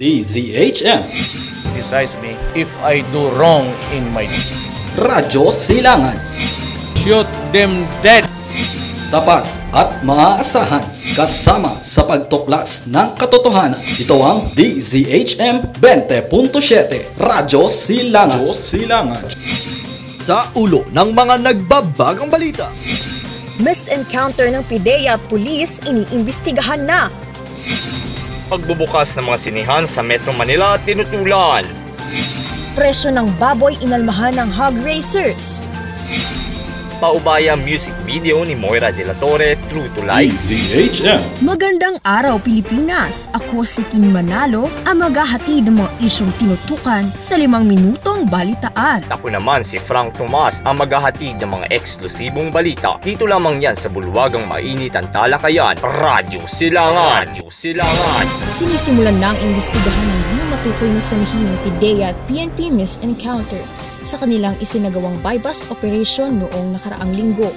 DZHM criticize me if I do wrong in my Radyo Silangan shoot them dead. Tapat at maaasahan kasama sa pagtuklas ng katotohanan. Ito ang DZHM 20.7 Radyo Silangan. Radyo Silangan. sa ulo ng mga nagbabagang balita. Misencounter ng PIDEA pulis iniimbestigahan na. Pagbubukas ng mga sinihan sa Metro Manila tinutulan. Presyo ng baboy inalmahan ng hog racers. Paubaya music video ni Moira De La Torre, True to Life. DZHM Magandang araw Pilipinas! Ako si Kim Manalo ang maghahati ng mga isyong tinutukan sa limang minutong balitaan. Ako naman si Frank Tomas ang maghahatid ng mga eksklusibong balita. Dito lamang yan sa bulwagang mainit ang talakayan. Radyo Silangan. Radyo Silangan. Sinisimulan na ang imbestigahan ng di matukoy na sanhi ng PIDEA at PNP Misencounter sa kanilang isinagawang bypass operation noong nakaraang linggo.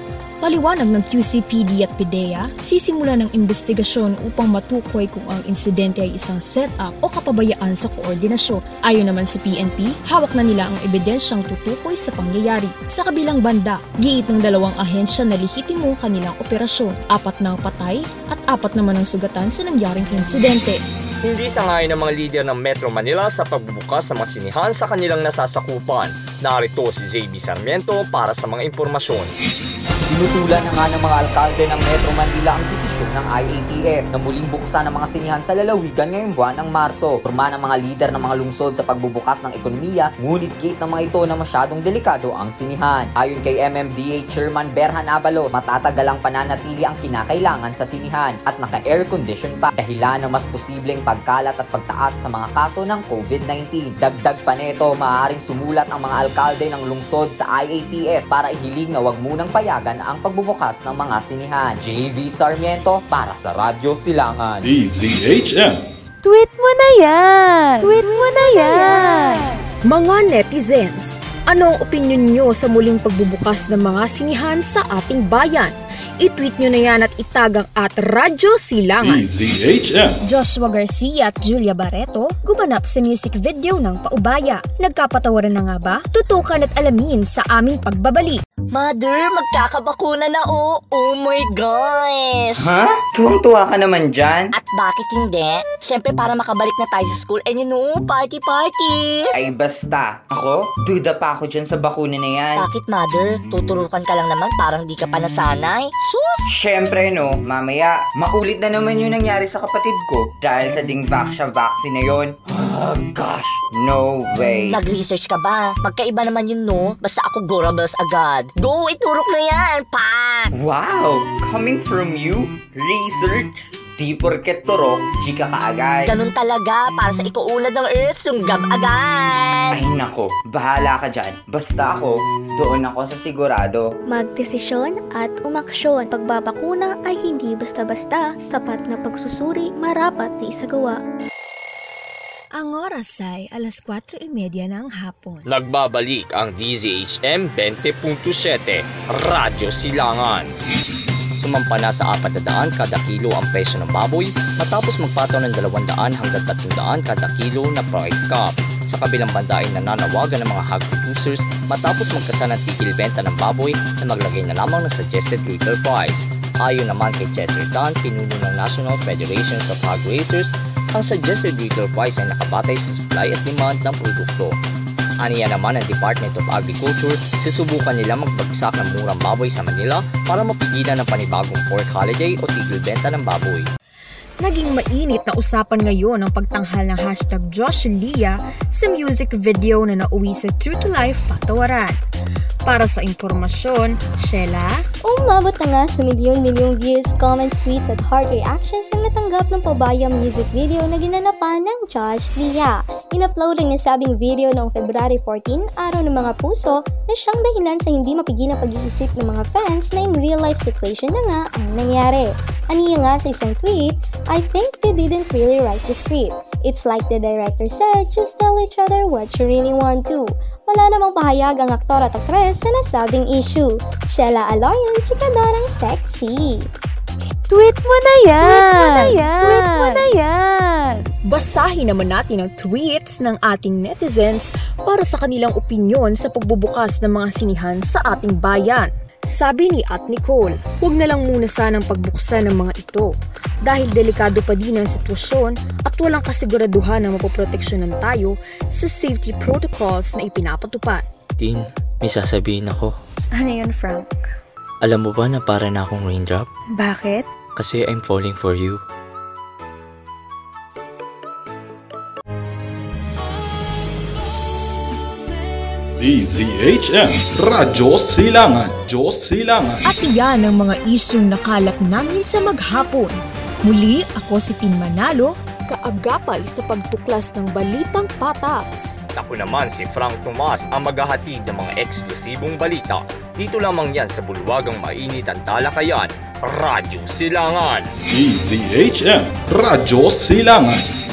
Paliwanag ng QCPD at PIDEA, sisimula ng investigasyon upang matukoy kung ang insidente ay isang setup o kapabayaan sa koordinasyon. Ayon naman si PNP, hawak na nila ang ebidensyang tutukoy sa pangyayari. Sa kabilang banda, giit ng dalawang ahensya na lihitimo ang kanilang operasyon. Apat na patay at apat naman ang sugatan sa nangyaring insidente. Hindi sangayon ng mga lider ng Metro Manila sa pagbubukas ng mga sinihan sa kanilang nasasakupan. Narito si JB Sarmiento para sa mga impormasyon. Tinutulan na nga ng mga alkalde ng Metro Manila ang desisyon ng IATF na muling buksan ang mga sinihan sa lalawigan ngayong buwan ng Marso. Forma ng mga lider ng mga lungsod sa pagbubukas ng ekonomiya, ngunit gate ng mga ito na masyadong delikado ang sinihan. Ayon kay MMDA Chairman Berhan Abalos, matatagal ang pananatili ang kinakailangan sa sinihan at naka-air condition pa dahilan ng mas posibleng pagkalat at pagtaas sa mga kaso ng COVID-19. Dagdag pa nito, maaaring sumulat ang mga alkalde ng lungsod sa IATF para ihiling na wag munang payagan ang pagbubukas ng mga sinihan. JV Sarmiento para sa Radyo Silangan. DZHM Tweet mo na yan! Tweet mo na yan! Mga netizens, ano ang opinion nyo sa muling pagbubukas ng mga sinihan sa ating bayan? I-tweet nyo na yan at itagang at Radyo Silangan. DZHM Joshua Garcia at Julia Barreto gumanap sa music video ng Paubaya. Nagkapatawaran na nga ba? Tutukan at alamin sa aming pagbabalik. Mother, magkakabakuna na oh. Oh my gosh! Ha? Tuwang-tuwa ka naman dyan? At bakit hindi? Siyempre para makabalik na tayo sa school. And you know, party party! Ay basta. Ako? Duda pa ako dyan sa bakuna na yan. Bakit mother? Tuturukan ka lang naman parang di ka pa nasanay. Sus! Siyempre no, mamaya, maulit na naman yung nangyari sa kapatid ko. Dahil sa Dingvaxia vaccine na yon. Oh gosh, no way. Nag-research ka ba? Magkaiba naman yun no? Basta ako Gorables agad. Go, iturok na yan! Pak! Wow, coming from you? Research? Di porket turok, chika ka agad. Ganun talaga, para sa ikuulad ng earth, sunggab agad! Ay nako, bahala ka dyan. Basta ako, doon ako sa sigurado. Magdesisyon at umaksyon. Pagbabakuna ay hindi basta-basta. Sapat na pagsusuri, marapat na isagawa. Ang oras ay alas 4.30 ng hapon. Nagbabalik ang DZHM 20.7 Radyo Silangan. Sumampa na sa 400 kada kilo ang presyo ng baboy matapos magpataw ng 200 hanggang 300 kada kilo na price cap. Sa kabilang banda ay nananawagan ng mga hog producers matapos magkasa ng tigil benta ng baboy na maglagay na lamang ng suggested retail price. Ayon naman kay Chester Tan, pinuno ng National Federations of Hog Raisers, ang suggested retail price ay nakabatay sa supply at demand ng produkto. Aniya naman ang Department of Agriculture, susubukan nila magbagsak ng murang baboy sa Manila para mapigilan ng panibagong pork holiday o tigil benta ng baboy. Naging mainit na usapan ngayon ang pagtanghal ng hashtag Josh Lia sa music video na nauwi sa True to Life Patawaran. Para sa impormasyon, Sheila, Umabot na nga sa milyon-milyong views, comments, tweets at heart reactions ang natanggap ng Pabaya music video na ginanapan ng Josh Lia. In-upload ang nasabing video noong February 14, araw ng mga puso, na siyang dahilan sa hindi mapigilang pag-iisip ng mga fans na in real life situation na nga ang nangyari. Aniya nga sa isang tweet, I think they didn't really write the script. It's like the director said, just tell each other what you really want to. Wala namang pahayag ang aktor at aktres sa nasabing issue. Sheila Aloyan, chikadorang sexy. Tweet mo na yan! Tweet mo na yan! Tweet mo na yan! Basahin naman natin ang tweets ng ating netizens para sa kanilang opinyon sa pagbubukas ng mga sinihan sa ating bayan. Sabi ni At Nicole, huwag na lang muna sanang pagbuksan ng mga ito dahil delikado pa din ang sitwasyon at walang kasiguraduhan na mapoproteksyonan tayo sa safety protocols na ipinapatupad. Tin, may sasabihin ako. Ano yun, Frank? Alam mo ba na para na akong raindrop? Bakit? Kasi I'm falling for you. DZHM, Radyo Silangan, Diyos Silangan. At iyan ang mga isyong nakalap namin sa maghapon. Muli ako si Tin Manalo, kaagapay sa pagtuklas ng balitang patas. Ako naman si Frank Tomas ang maghahatid ng mga eksklusibong balita. Dito lamang yan sa bulwagang mainit ang talakayan, Radyo Silangan. DZHM, Radyo Silangan.